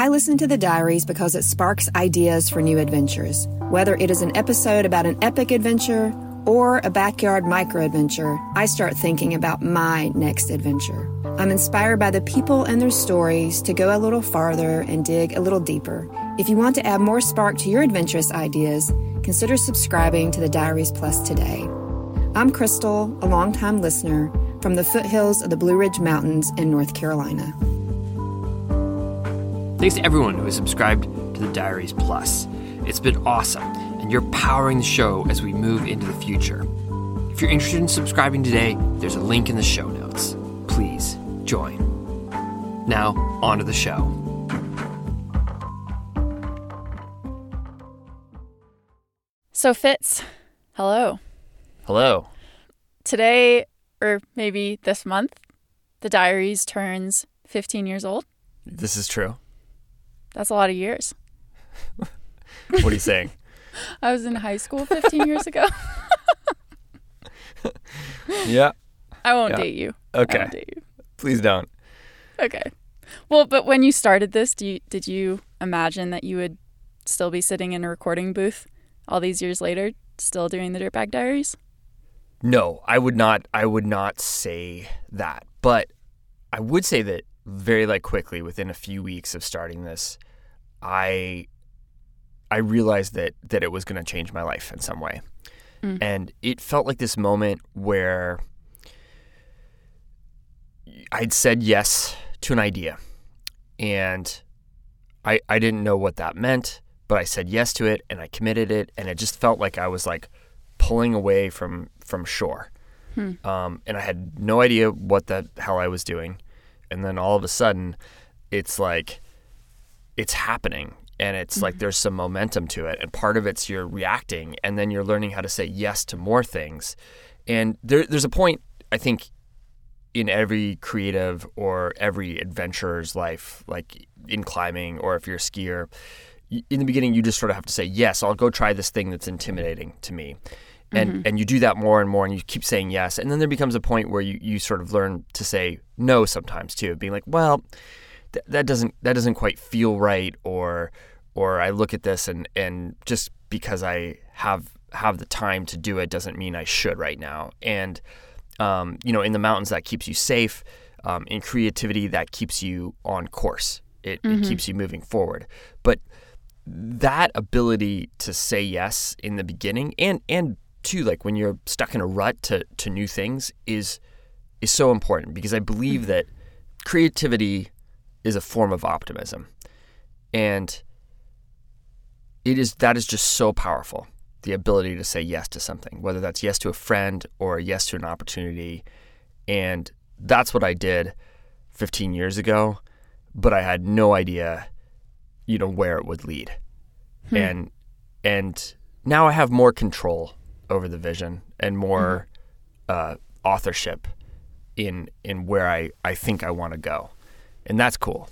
I listen to the diaries because it sparks ideas for new adventures. Whether it is an episode about an epic adventure or a backyard micro adventure, I start thinking about my next adventure. I'm inspired by the people and their stories to go a little farther and dig a little deeper. If you want to add more spark to your adventurous ideas, consider subscribing to the Diaries Plus today. I'm Crystal, a longtime listener from the foothills of the Blue Ridge Mountains in North Carolina. Thanks to everyone who has subscribed to the Diaries Plus. It's been awesome, and you're powering the show as we move into the future. If you're interested in subscribing today, there's a link in the show notes. Please join. Now, on to the show. So, Fitz, hello. Hello. Today, or maybe this month, the Diaries turns 15 years old. This is true. That's a lot of years. What are you saying? I was in high school 15 years ago. yeah. I won't Yeah. date you. I Okay. won't date you. Please don't. Okay. Well, but when you started this, do you, did you imagine that you would still be sitting in a recording booth all these years later, still doing the Dirtbag Diaries? No, I would not. I would not say that. But I would say that very like quickly, within a few weeks of starting this, I I realized that that it was going to change my life in some way, Mm. and it felt like this moment where I'd said yes to an idea, and I I didn't know what that meant, but I said yes to it, and I committed it, and it just felt like I was like pulling away from from shore. Hmm. Um, and I had no idea what the hell I was doing. And then all of a sudden, it's like it's happening, and it's like mm-hmm. there's some momentum to it, and part of it's you're reacting, and then you're learning how to say yes to more things. And there, there's a point I think in every creative or every adventurer's life, like in climbing or if you're a skier, in the beginning you just sort of have to say yes i'll go try this thing that's intimidating to me and and you do that more and more and you keep saying yes. And then there becomes a point where you, you sort of learn to say no sometimes too being like well th- that doesn't that doesn't quite feel right or or i look at this and and just because i have have the time to do it doesn't mean i should right now. And um, you know in the mountains that keeps you safe um, in creativity that keeps you on course. It, it keeps you moving forward. But that ability to say yes in the beginning and and too like when you're stuck in a rut to to new things is is so important because I believe mm-hmm. that creativity is a form of optimism. And it is that is just so powerful the ability to say yes to something whether that's yes to a friend or yes to an opportunity. And that's what I did 15 years ago but I had no idea you know where it would lead. Hmm. And and now i have more control over the vision and more uh, authorship in in where i i think i want to go. And that's cool.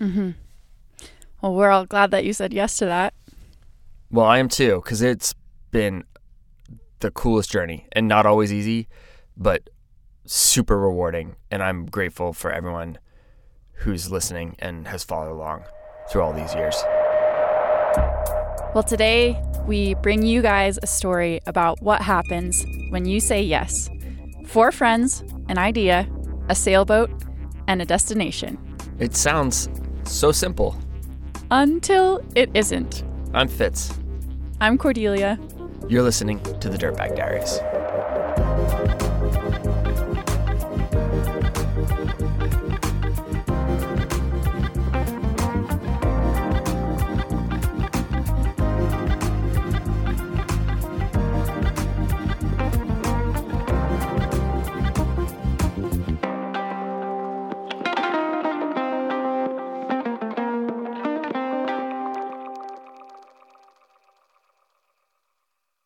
Well, we're all glad that you said yes to that. well i am too because it's been the coolest journey. And not always easy but super rewarding. And i'm grateful for everyone who's listening and has followed along through all these years Well, today we bring you guys a story about what happens when you say yes. Four friends, an idea, a sailboat, and a destination. it sounds so simple Until it isn't. i'm fitz I'm Cordelia. You're listening to the Dirtbag Diaries.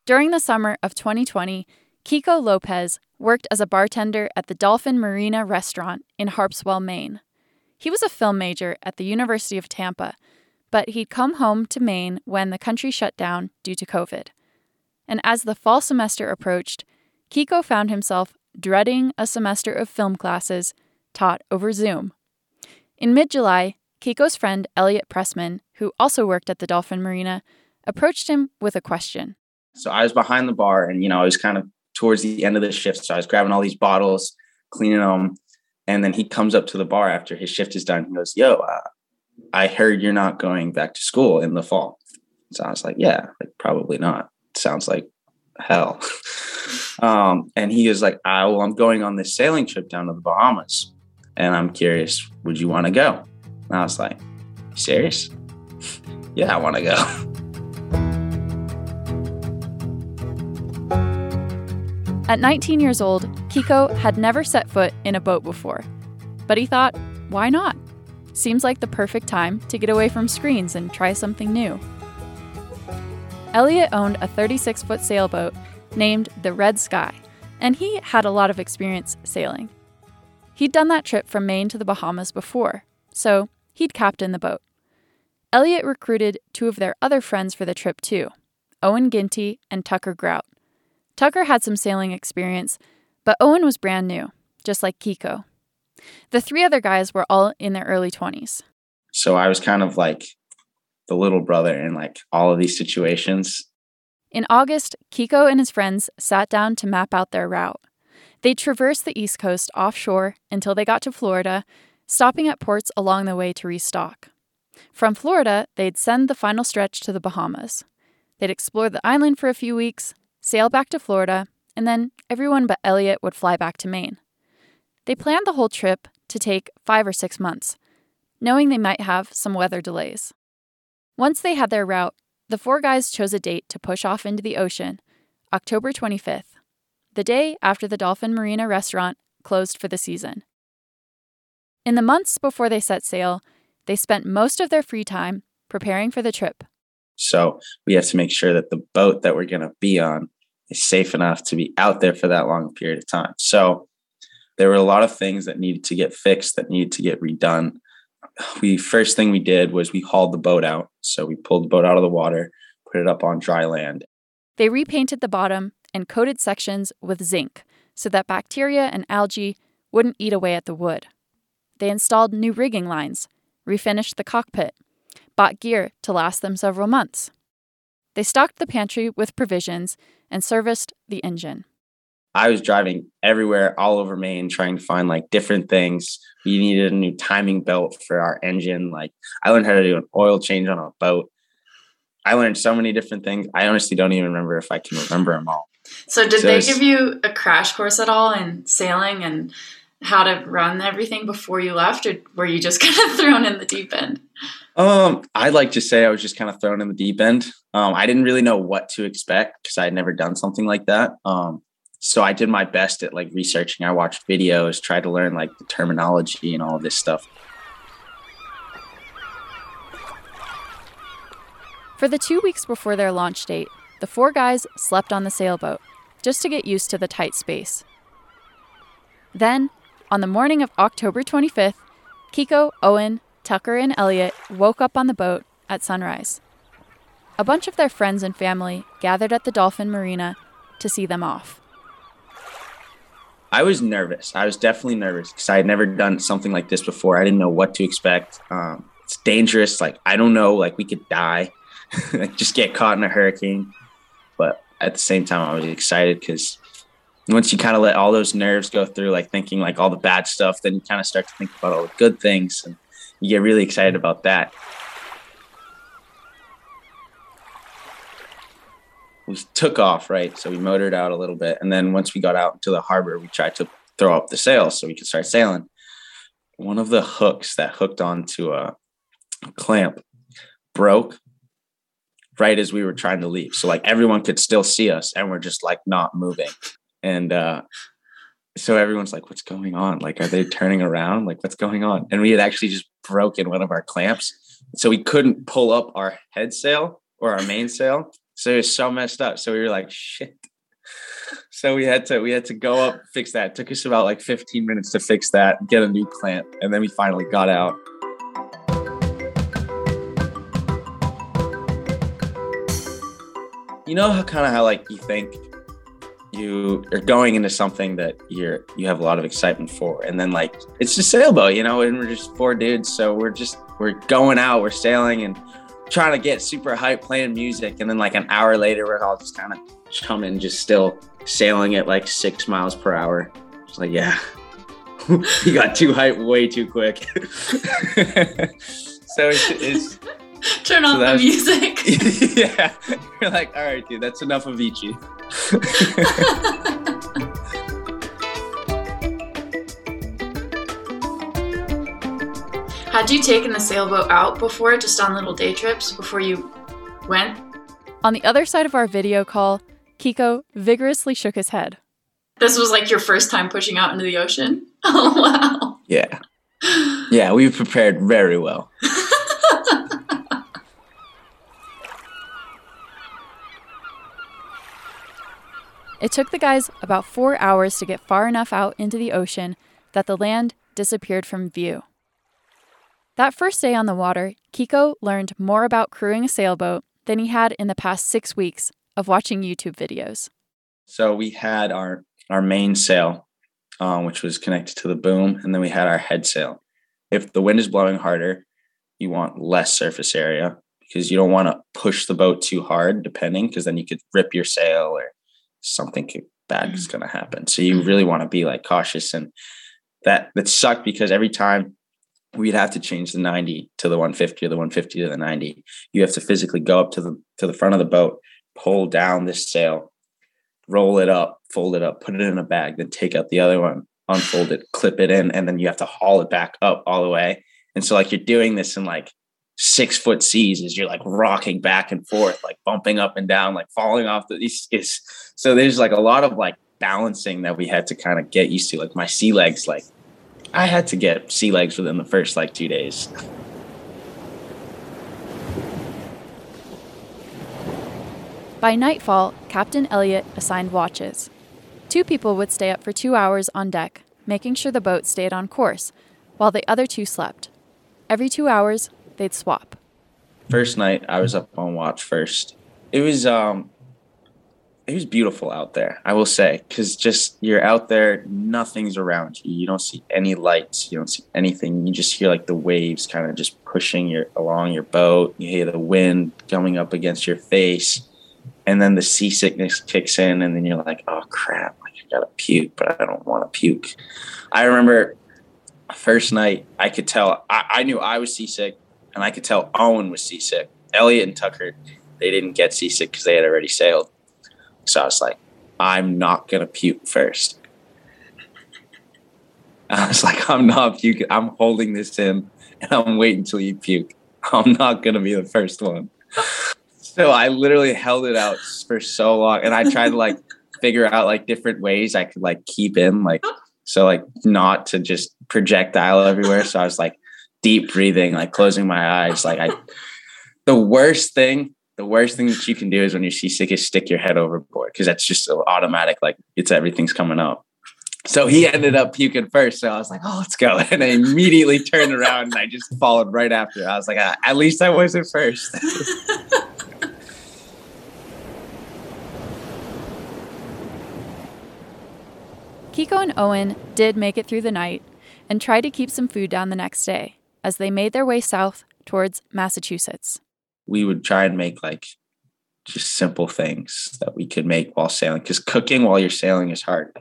During the summer of 2020, Kiko Lopez worked as a bartender at the Dolphin Marina restaurant in Harpswell, Maine. He was a film major at the University of Tampa, but he'd come home to Maine when the country shut down due to COVID. And as the fall semester approached, Kiko found himself dreading a semester of film classes taught over Zoom. In mid July, Kiko's friend Elliot Pressman, who also worked at the Dolphin Marina, approached him with a question. So I was behind the bar and, you know, I was kind of towards the end of the shift. So I was grabbing all these bottles, cleaning them. And then he comes up to the bar after his shift is done. He goes, Yo, uh, I heard you're not going back to school in the fall. So I was like, Yeah, like, probably not. Sounds like hell. um, and he was like, I, Well, I'm going on this sailing trip down to the Bahamas. And I'm curious, would you want to go? And I was like, Serious? yeah, I want to go. At 19 years old, Kiko had never set foot in a boat before. But he thought, why not? Seems like the perfect time to get away from screens and try something new. Elliot owned a 36 foot sailboat named the Red Sky, and he had a lot of experience sailing. He'd done that trip from Maine to the Bahamas before, so he'd captained the boat. Elliot recruited two of their other friends for the trip too Owen Ginty and Tucker Grout. Tucker had some sailing experience, but Owen was brand new, just like Kiko. The three other guys were all in their early 20s. So I was kind of like the little brother in like all of these situations. In August, Kiko and his friends sat down to map out their route. They traversed the East Coast offshore until they got to Florida, stopping at ports along the way to restock. From Florida, they'd send the final stretch to the Bahamas. They'd explore the island for a few weeks, sail back to Florida, and then everyone but Elliot would fly back to Maine. They planned the whole trip to take five or six months, knowing they might have some weather delays. Once they had their route, the four guys chose a date to push off into the ocean October 25th, the day after the Dolphin Marina restaurant closed for the season. In the months before they set sail, they spent most of their free time preparing for the trip. So we have to make sure that the boat that we're going to be on is safe enough to be out there for that long period of time. So there were a lot of things that needed to get fixed, that needed to get redone. We first thing we did was we hauled the boat out. So we pulled the boat out of the water, put it up on dry land. They repainted the bottom and coated sections with zinc so that bacteria and algae wouldn't eat away at the wood. They installed new rigging lines, refinished the cockpit, bought gear to last them several months. They stocked the pantry with provisions and serviced the engine. I was driving everywhere all over Maine trying to find like different things. We needed a new timing belt for our engine. Like I learned how to do an oil change on a boat. I learned so many different things. I honestly don't even remember if I can remember them all. So did so they give you a crash course at all in sailing and how to run everything before you left or were you just kind of thrown in the deep end? Um, I'd like to say I was just kind of thrown in the deep end. Um, I didn't really know what to expect because I had never done something like that. Um, so I did my best at like researching. I watched videos, tried to learn like the terminology and all of this stuff. For the two weeks before their launch date, the four guys slept on the sailboat just to get used to the tight space. Then, on the morning of October 25th, Kiko, Owen, Tucker and Elliot woke up on the boat at sunrise. A bunch of their friends and family gathered at the Dolphin Marina to see them off. I was nervous. I was definitely nervous because I had never done something like this before. I didn't know what to expect. Um, it's dangerous. Like I don't know. Like we could die, like just get caught in a hurricane. But at the same time, I was excited because once you kind of let all those nerves go through, like thinking like all the bad stuff, then you kind of start to think about all the good things. And you get really excited about that. We took off, right? So we motored out a little bit. And then once we got out into the harbor, we tried to throw up the sails so we could start sailing. One of the hooks that hooked onto a clamp broke right as we were trying to leave. So like everyone could still see us and we're just like not moving. And uh so everyone's like, what's going on? Like, are they turning around? Like, what's going on? And we had actually just broken one of our clamps. So we couldn't pull up our head sail or our mainsail. So it was so messed up. So we were like, shit. So we had to we had to go up, fix that. It took us about like 15 minutes to fix that, get a new clamp, and then we finally got out. You know how kind of how like you think you are going into something that you're you have a lot of excitement for. And then like it's a sailboat you know and we're just four dudes so we're just we're going out we're sailing and trying to get super hype playing music. And then like an hour later we're all just kind of chumming just still sailing at like six miles per hour. It's like yeah. You got too hype way too quick. So it's, it's Turn off the music. yeah. You're like, all right, dude, that's enough of Avicii. Had you taken the sailboat out before, just on little day trips before you went? On the other side of our video call, Kiko vigorously shook his head. This was like your first time pushing out into the ocean? Oh, wow. Yeah. Yeah, we prepared very well. It took the guys about four hours to get far enough out into the ocean that the land disappeared from view. That first day on the water, Kiko learned more about crewing a sailboat than he had in the past six weeks of watching YouTube videos. So we had our our main sail, um, which was connected to the boom, and then we had our head sail. If the wind is blowing harder, you want less surface area because you don't want to push the boat too hard, depending, because then you could rip your sail or something bad is mm-hmm. going to happen. So you really want to be like cautious, and that that sucked because every time we'd have to change the 90 to the 150 or the 150 to the 90 you have to physically go up to the to the front of the boat pull down this sail roll it up fold it up put it in a bag then take out the other one unfold it clip it in and then you have to haul it back up all the way and so like you're doing this in like six foot seas as you're like rocking back and forth like bumping up and down like falling off the is so there's like a lot of like balancing that we had to kind of get used to like my sea legs like I had to get sea legs within the first like two days. By nightfall, Captain Elliot assigned watches. Two people would stay up for two hours on deck, making sure the boat stayed on course, while the other two slept. Every two hours, they'd swap. First night, I was up on watch first. It was um, it was beautiful out there, I will say, because just you're out there, nothing's around you. You don't see any lights, you don't see anything. You just hear like the waves kind of just pushing your along your boat. You hear the wind coming up against your face, and then the seasickness kicks in, and then you're like, "Oh crap! Like I gotta puke, but I don't want to puke." I remember first night, I could tell I, I knew I was seasick, and I could tell Owen was seasick. Elliot and Tucker, they didn't get seasick because they had already sailed so I was like, I'm not gonna puke first. I was like, I'm not puking. I'm holding this in and I'm waiting until you puke. I'm not gonna be the first one. So I literally held it out for so long and I tried to like figure out like different ways I could like keep in like so like not to just projectile everywhere. So I was like deep breathing, like closing my eyes. Like I the worst thing the worst thing that you can do is when you're seasick is stick your head overboard because that's just so automatic. Like it's everything's coming up. So he ended up puking first. So I was like, oh, let's go. And I immediately turned around and I just followed right after. I was like, ah, at least I wasn't first. Kiko and Owen did make it through the night and tried to keep some food down the next day as they made their way south towards Massachusetts. We would try and make like just simple things that we could make while sailing because cooking while you're sailing is hard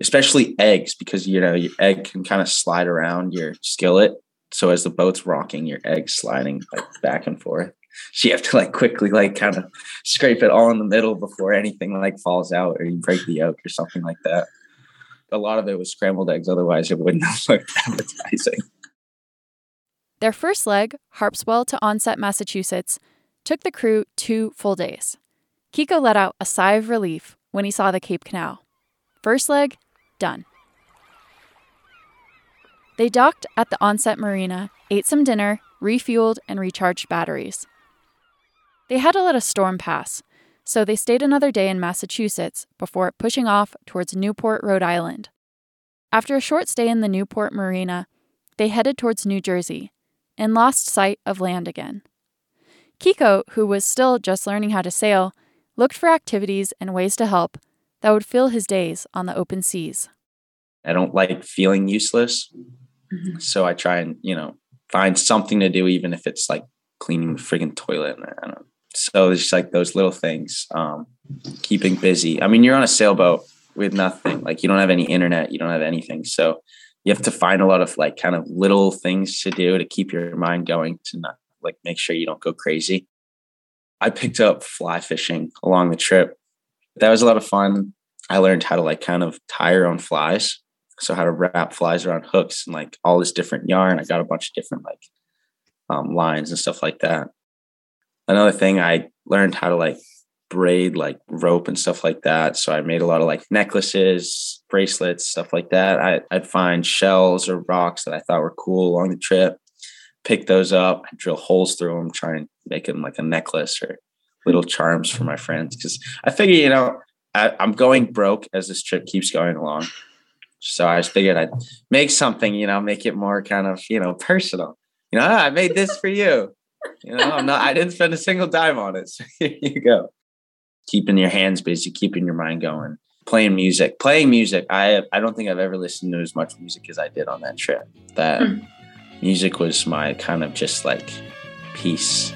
especially eggs because you know your egg can kind of slide around your skillet. So as the boat's rocking your egg sliding like back and forth. So you have to like quickly like kind of scrape it all in the middle before anything like falls out or you break the yolk or something like that. A lot of it was scrambled eggs otherwise it wouldn't have looked appetizing their first leg, Harpswell to Onset, Massachusetts, took the crew two full days. Kiko let out a sigh of relief when he saw the Cape Canal. First leg, done. They docked at the Onset Marina, ate some dinner, refueled, and recharged batteries. They had to let a storm pass, so they stayed another day in Massachusetts before pushing off towards Newport, Rhode Island. After a short stay in the Newport Marina, they headed towards New Jersey, and lost sight of land again. Kiko, who was still just learning how to sail, looked for activities and ways to help, that would fill his days on the open seas. I don't like feeling useless. Mhm. So I try and, you know, find something to do, even if it's like cleaning the friggin' toilet. I don't know. So it's just like those little things, um, keeping busy. I mean, you're on a sailboat with nothing. Like you don't have any internet, you don't have anything. So you have to find a lot of like kind of little things to do to keep your mind going to not like make sure you don't go crazy. I picked up fly fishing along the trip. That was a lot of fun. I learned how to like kind of tie your own flies. So how to wrap flies around hooks and like all this different yarn. I got a bunch of different like um, lines and stuff like that. Another thing, I learned how to like braid like rope and stuff like that. So I made a lot of like necklaces, bracelets, stuff like that. I, I'd find shells or rocks that I thought were cool along the trip, pick those up, drill holes through them, try and make them like a necklace or little charms for my friends. Cause I figure, you know, I, I'm going broke as this trip keeps going along. So I just figured I'd make something, you know, make it more kind of, you know, personal. You know, "Ah, I made this for you. You know, I'm not, I didn't spend a single dime on it. So here you go. Keeping your hands busy, keeping your mind going, playing music, playing music. I, I don't think I've ever listened to as much music as I did on that trip. That Hmm. music was my kind of just like peace.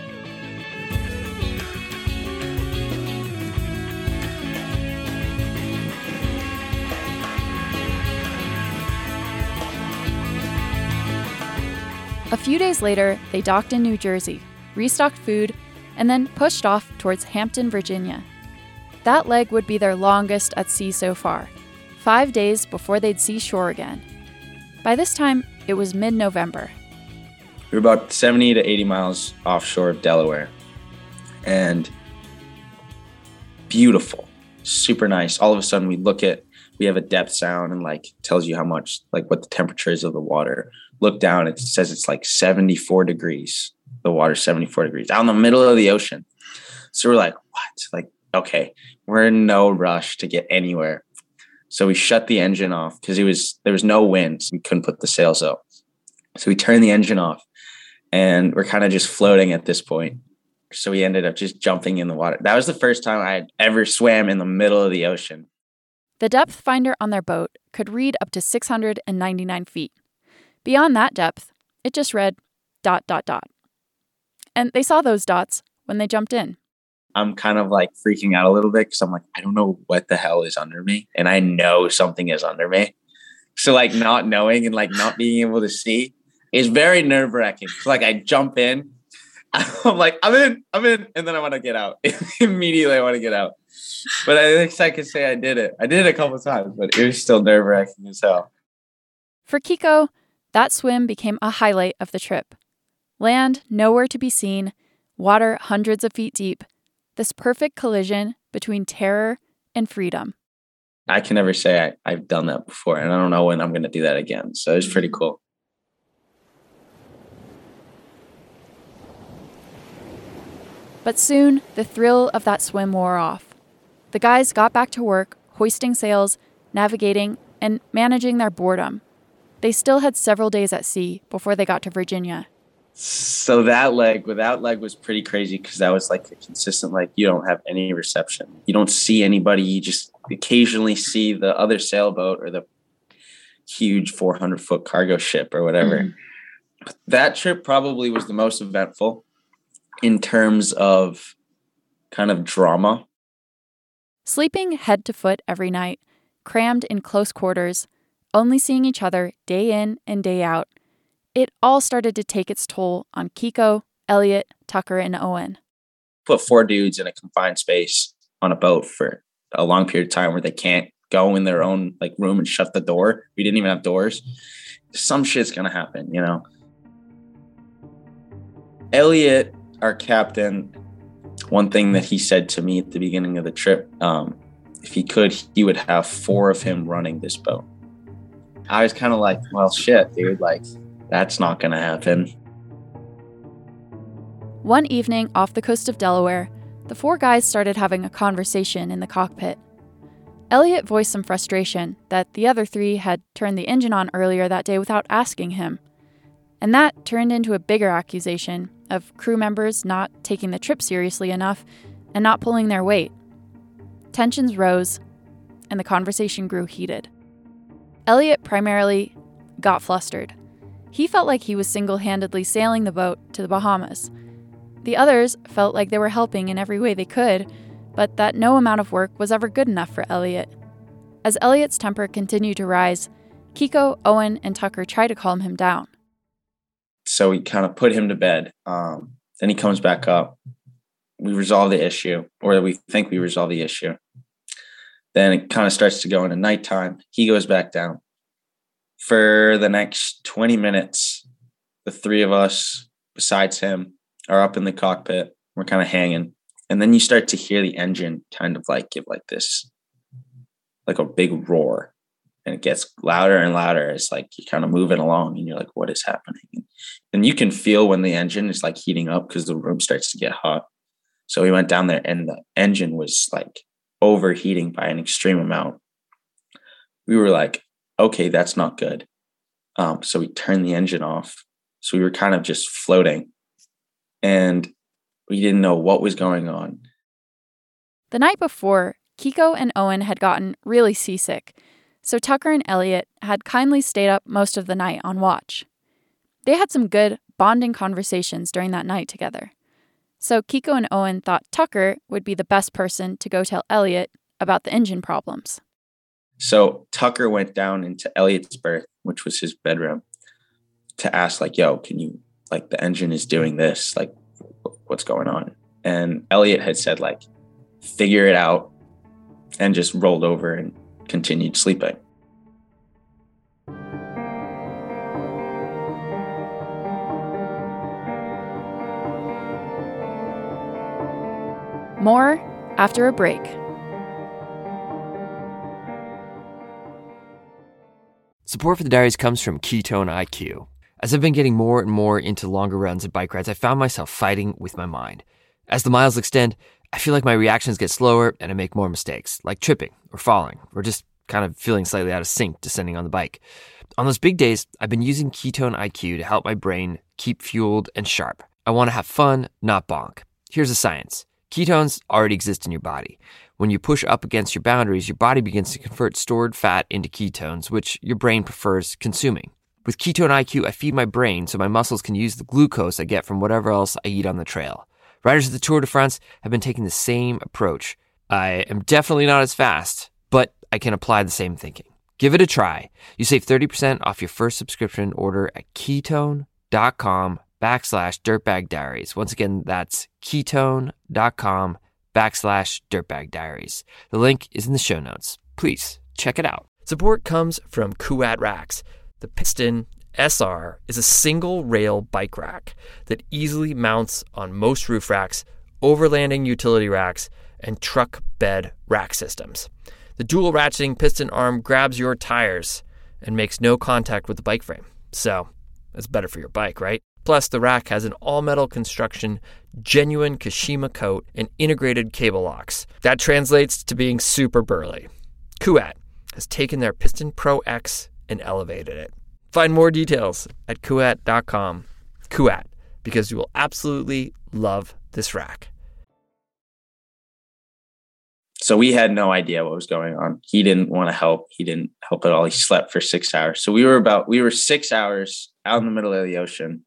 A few days later, they docked in New Jersey, restocked food, and then pushed off towards Hampton, Virginia. That leg would be their longest at sea so far, five days before they'd see shore again. By this time, it was mid November. We were about 70 to 80 miles offshore of Delaware. And beautiful, super nice. All of a sudden, we look at, we have a depth sound and like tells you how much, like what the temperature is of the water. Look down, it says it's like 74 degrees. The water's 74 degrees out in the middle of the ocean. So we're like, what? Like, okay, we're in no rush to get anywhere. So we shut the engine off because it was there was no wind. So we couldn't put the sails up. So we turned the engine off and we're kind of just floating at this point. So we ended up just jumping in the water. That was the first time I had ever swam in the middle of the ocean. The depth finder on their boat could read up to 699 feet. Beyond that depth, it just read dot, dot, dot. And they saw those dots when they jumped in. I'm kind of like freaking out a little bit because I'm like, I don't know what the hell is under me. And I know something is under me. So like not knowing and like not being able to see is very nerve wracking. So like I jump in, I'm like, I'm in, I'm in, and then I want to get out. Immediately I want to get out. But I think I could say I did it. I did it a couple times, but it was still nerve wracking as hell. For Kiko, that swim became a highlight of the trip. Land nowhere to be seen, water hundreds of feet deep, this perfect collision between terror and freedom. I can never say I, I've done that before, and I don't know when I'm going to do that again. So it's pretty cool. But soon, the thrill of that swim wore off. The guys got back to work, hoisting sails, navigating, and managing their boredom. They still had several days at sea before they got to Virginia. So that leg, without leg was pretty crazy because that was like a consistent, like you don't have any reception. You don't see anybody. You just occasionally see the other sailboat or the huge 400 foot cargo ship or whatever. Mhm. That trip probably was the most eventful in terms of kind of drama. Sleeping head to foot every night, crammed in close quarters, only seeing each other day in and day out, it all started to take its toll on Kiko, Elliot, Tucker, and Owen. Put four dudes in a confined space on a boat for a long period of time where they can't go in their own like room and shut the door. We didn't even have doors. Some shit's gonna happen, you know. Elliot, our captain, one thing that he said to me at the beginning of the trip, um, if he could, he would have four of him running this boat. I was kind of like, well, shit, dude, like that's not gonna happen. One evening off the coast of Delaware, the four guys started having a conversation in the cockpit. Elliot voiced some frustration that the other three had turned the engine on earlier that day without asking him. And that turned into a bigger accusation of crew members not taking the trip seriously enough and not pulling their weight. Tensions rose. and the conversation grew heated. Elliot primarily got flustered. He felt like he was single handedly sailing the boat to the Bahamas. The others felt like they were helping in every way they could, but that no amount of work was ever good enough for Elliot. As Elliot's temper continued to rise, Kiko, Owen, and Tucker tried to calm him down. So we kind of put him to bed. Um, then he comes back up. We resolve the issue, or we think we resolve the issue. Then it kind of starts to go into nighttime. He goes back down. For the next 20 minutes, the three of us, besides him, are up in the cockpit. We're kind of hanging. And then you start to hear the engine kind of like give like this, like a big roar. And it gets louder and louder. It's like you're kind of moving along and you're like, what is happening? And you can feel when the engine is like heating up because the room starts to get hot. So we went down there and the engine was like overheating by an extreme amount. We were like, okay, that's not good. Um, so we turned the engine off. So we were kind of just floating and we didn't know what was going on. The night before, Kiko and Owen had gotten really seasick, so Tucker and Elliot had kindly stayed up most of the night on watch. They had some good, bonding conversations during that night together. So Kiko and Owen thought Tucker would be the best person to go tell Elliot about the engine problems. So Tucker went down into Elliot's berth, which was his bedroom, to ask, like, yo, can you, like, the engine is doing this. Like, what's going on? And Elliot had said, like, figure it out and just rolled over and continued sleeping. More after a break. Support for the diaries comes from Ketone IQ. As I've been getting more and more into longer runs and bike rides, I found myself fighting with my mind. As the miles extend, I feel like my reactions get slower and I make more mistakes, like tripping or falling, or just kind of feeling slightly out of sync descending on the bike. On those big days, I've been using Ketone IQ to help my brain keep fueled and sharp. I want to have fun, not bonk. Here's the science ketones already exist in your body. When you push up against your boundaries, your body begins to convert stored fat into ketones, which your brain prefers consuming. With Ketone IQ, I feed my brain so my muscles can use the glucose I get from whatever else I eat on the trail. Riders of the Tour de France have been taking the same approach. I am definitely not as fast, but I can apply the same thinking. Give it a try. You save 30% off your first subscription order at ketone.com backslash dirtbag diaries. Once again, that's ketone.com backslash dirtbag diaries. The link is in the show notes. Please check it out. Support comes from Kuat Racks. The Piston SR is a single rail bike rack that easily mounts on most roof racks, overlanding utility racks, and truck bed rack systems. The dual ratcheting piston arm grabs your tires and makes no contact with the bike frame. So, it's better for your bike, right? Plus, the rack has an all metal construction, genuine Kashima coat, and integrated cable locks. That translates to being super burly. Kuat has taken their Piston Pro X and elevated it. Find more details at kuat.com. Kuat, because you will absolutely love this rack. So we had no idea what was going on. He didn't want to help. He didn't help at all. He slept for six hours. So we were about we were six hours out in the middle of the ocean,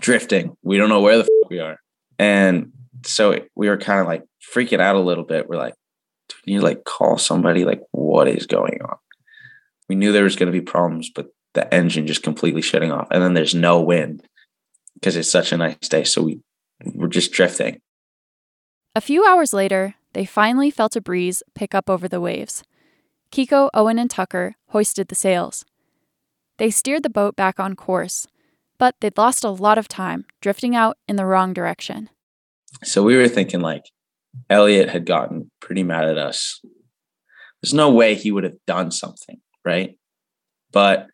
drifting. We don't know where the f- we are, and so we were kind of like freaking out a little bit. We're like, do we need to like call somebody? Like, what is going on? We knew there was going to be problems, but the engine just completely shutting off, and then there's no wind because it's such a nice day. So we we're just drifting. A few hours later, they finally felt a breeze pick up over the waves. Kiko, Owen, and Tucker hoisted the sails. They steered the boat back on course, but they'd lost a lot of time, drifting out in the wrong direction. So we were thinking like Elliot had gotten pretty mad at us. There's no way he would have done something, right? But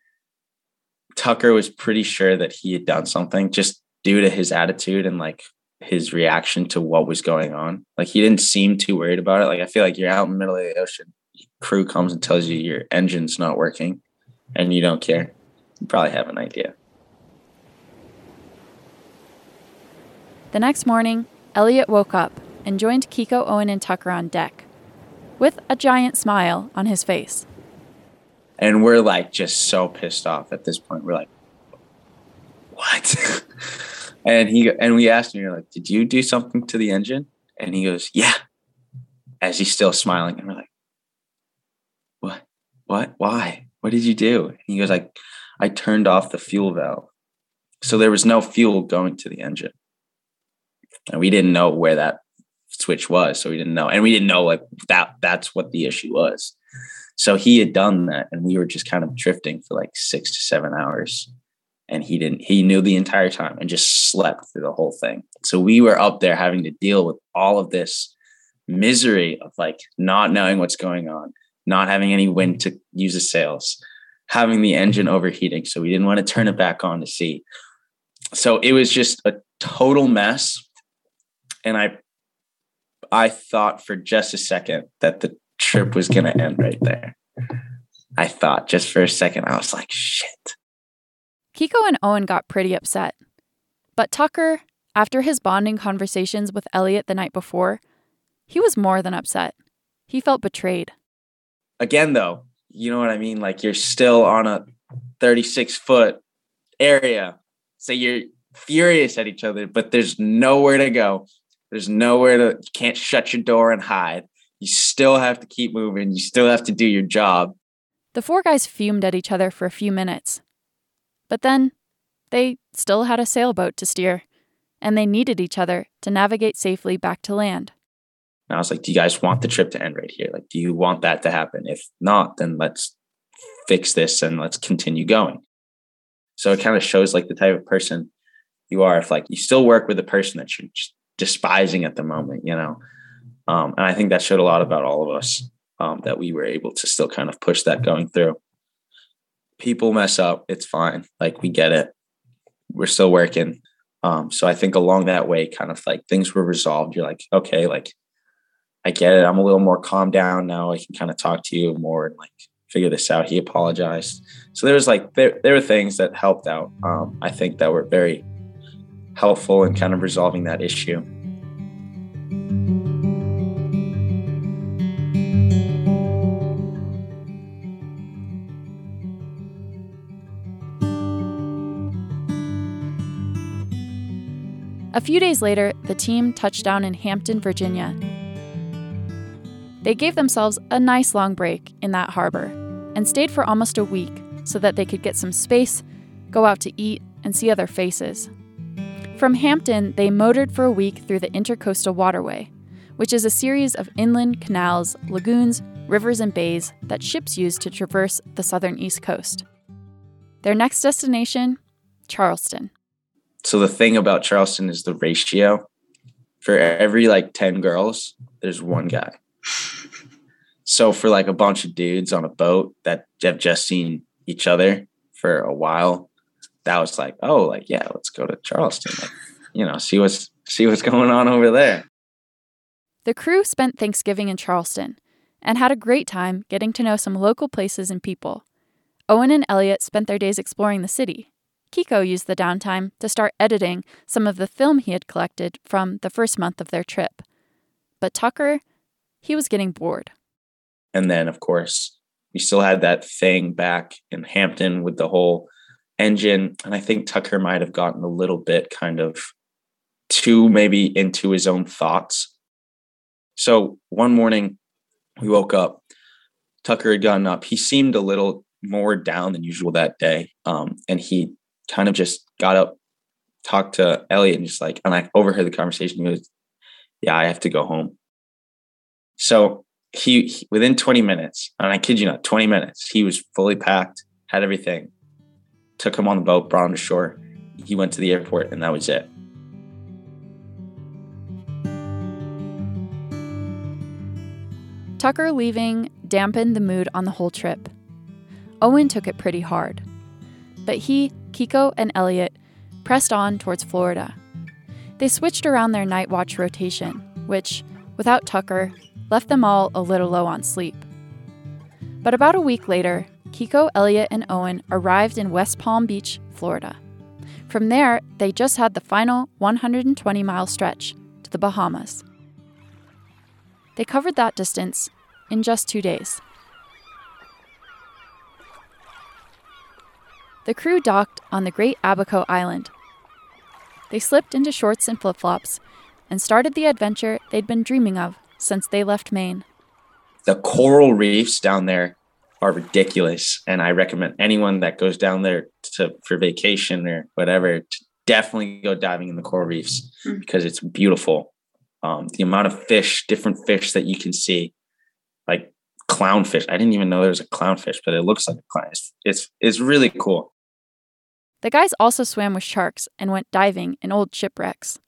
Tucker was pretty sure that he had done something just due to his attitude and like his reaction to what was going on. Like he didn't seem too worried about it. Like I feel like you're out in the middle of the ocean, crew comes and tells you your engine's not working and you don't care. You probably have an idea. The next morning, Elliot woke up and joined Kiko, Owen, and Tucker on deck. with a giant smile on his face. And we're like just so pissed off at this point. We're like, what? and he and we asked him, you're like, did you do something to the engine? And he goes, yeah. As he's still smiling. And we're like, what? What? Why? What did you do? And he goes, like, I turned off the fuel valve. So there was no fuel going to the engine. And we didn't know where that switch was. So we didn't know. And we didn't know like that that's what the issue was. So he had done that and we were just kind of drifting for like six to seven hours. And he didn't, he knew the entire time and just slept through the whole thing. So we were up there having to deal with all of this misery of like not knowing what's going on, not having any wind to use the sails, having the engine overheating. So we didn't want to turn it back on to see. So it was just a total mess. And I I thought for just a second that the trip was going to end right there. I thought just for a second, I was like, shit. Kiko and Owen got pretty upset. But Tucker, after his bonding conversations with Elliot the night before, he was more than upset. He felt betrayed. Again, though, you know what I mean? Like you're still on a 36 foot area. So you're furious at each other, but there's nowhere to go. There's nowhere to, you can't shut your door and hide. You still have to keep moving. You still have to do your job. The four guys fumed at each other for a few minutes. But then they still had a sailboat to steer, and they needed each other to navigate safely back to land. And I was like, do you guys want the trip to end right here? Like, do you want that to happen? If not, then let's fix this and let's continue going. So it kind of shows like the type of person you are. If like you still work with a person that you're despising at the moment, you know. Um, and I think that showed a lot about all of us um, that we were able to still kind of push that going through. People mess up, it's fine. Like we get it. We're still working. Um, so I think along that way, kind of like things were resolved. You're like, okay, like I get it. I'm a little more calmed down now. I can kind of talk to you more and like figure this out. He apologized. So there was like there there were things that helped out. Um, I think that were very helpful in kind of resolving that issue. A few days later, the team touched down in Hampton, Virginia. They gave themselves a nice long break in that harbor and stayed for almost a week so that they could get some space, go out to eat, and see other faces. From Hampton, they motored for a week through the Intercoastal Waterway, which is a series of inland canals, lagoons, rivers, and bays that ships use to traverse the southern East Coast. Their next destination, Charleston. So the thing about Charleston is the ratio. For every like 10 girls, there's one guy. So for like a bunch of dudes on a boat that have just seen each other for a while, that was like, oh, like yeah, let's go to Charleston, like, you know, see what's see what's going on over there. The crew spent Thanksgiving in Charleston and had a great time getting to know some local places and people. Owen and Elliot spent their days exploring the city. Kiko used the downtime to start editing some of the film he had collected from the first month of their trip. But Tucker, he was getting bored. And then, of course, we still had that thing back in Hampton with the whole engine. And I think Tucker might have gotten a little bit kind of too maybe into his own thoughts. So one morning we woke up, Tucker had gotten up. He seemed a little more down than usual that day. Um, and he kind of just got up, talked to Elliot, and just like, and I overheard the conversation. He goes, Yeah, I have to go home. So he, he within 20 minutes, and I kid you not, 20 minutes, he was fully packed, had everything, took him on the boat, brought him to shore. He went to the airport, and that was it. Tucker leaving dampened the mood on the whole trip. Owen took it pretty hard. But he, Kiko, and Elliot pressed on towards Florida. They switched around their night watch rotation, which, without Tucker, left them all a little low on sleep. But about a week later, Kiko, Elliot, and Owen arrived in West Palm Beach, Florida. From there, they just had the final 120 mile stretch to the Bahamas. They covered that distance in just two days. The crew docked on the Great Abaco Island. They slipped into shorts and flip flops and started the adventure they'd been dreaming of since they left Maine. The coral reefs down there are ridiculous, and I recommend anyone that goes down there to for vacation or whatever to definitely go diving in the coral reefs Hmm. because it's beautiful. Um, the amount of fish, different fish that you can see, like clownfish. I didn't even know there was a clownfish, but it looks like a clown. It's it's, it's really cool. The guys also swam with sharks and went diving in old shipwrecks.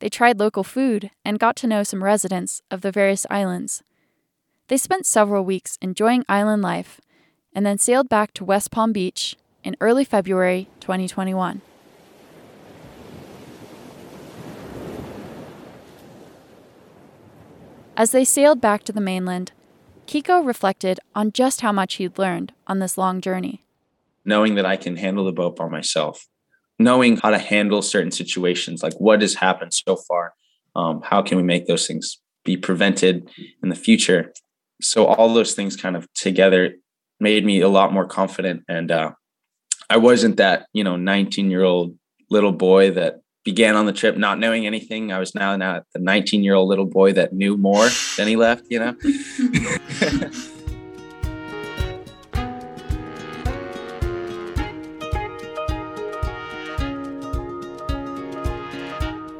They tried local food and got to know some residents of the various islands. They spent several weeks enjoying island life and then sailed back to West Palm Beach in early February 2021. As they sailed back to the mainland, Kiko reflected on just how much he'd learned on this long journey. knowing that I can handle the boat by myself, knowing how to handle certain situations, like what has happened so far, um, how can we make those things be prevented in the future. So all those things kind of together made me a lot more confident, and uh, I wasn't that you know 19 year old little boy that began on the trip not knowing anything. I was now now the 19 year old little boy that knew more than he left. You know.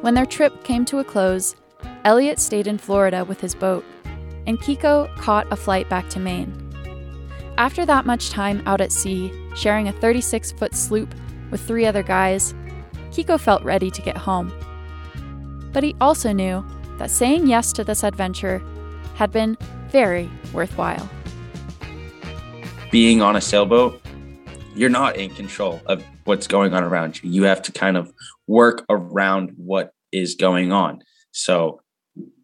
When their trip came to a close, Elliot stayed in Florida with his boat, and Kiko caught a flight back to Maine. After that much time out at sea, sharing a 36 foot sloop with three other guys, Kiko felt ready to get home. But he also knew that saying yes to this adventure had been very worthwhile. being on a sailboat, you're not in control of what's going on around you. You have to kind of work around what is going on. So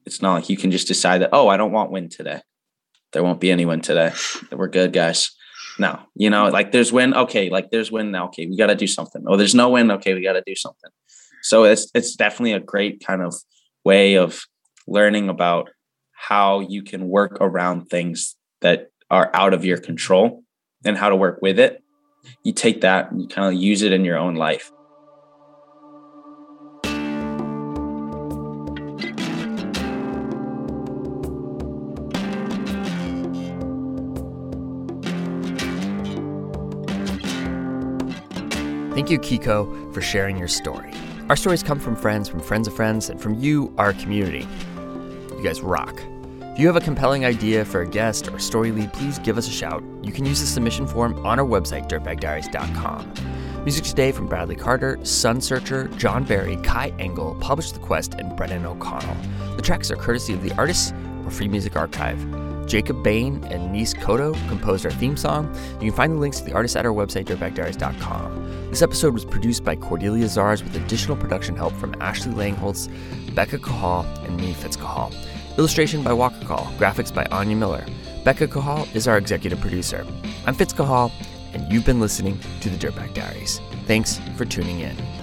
it's not like you can just decide that, oh, I don't want wind today. There won't be any wind today. We're good, guys. No, you know, like there's wind. Okay, like there's wind now. Okay, we got to do something. Oh, there's no wind. Okay, we got to do something. So it's it's definitely a great kind of way of learning about how you can work around things that are out of your control and how to work with it. You take that and you kind of use it in your own life. Thank you, Kiko, for sharing your story. Our stories come from friends, from friends of friends, and from you, our community. You guys rock. If you have a compelling idea for a guest or story lead, please give us a shout. You can use the submission form on our website, dirtbagdiaries.com. Music today from Bradley Carter, Sun Searcher, John Barry, Kai Engel, Publish the Quest, and Brennan O'Connell. The tracks are courtesy of the artists or Free Music Archive. Jacob Bain and Nice Koto composed our theme song. You can find the links to the artists at our website, dirtbagdiaries.com. This episode was produced by Cordelia Zars with additional production help from Ashley Langholtz, Becca Cahall, and me, Fitz Cahall. Illustration by Walker Call, graphics by Anya Miller. Becca Cahall is our executive producer. I'm Fitz Cahall, and you've been listening to the Dirtbag Diaries. Thanks for tuning in.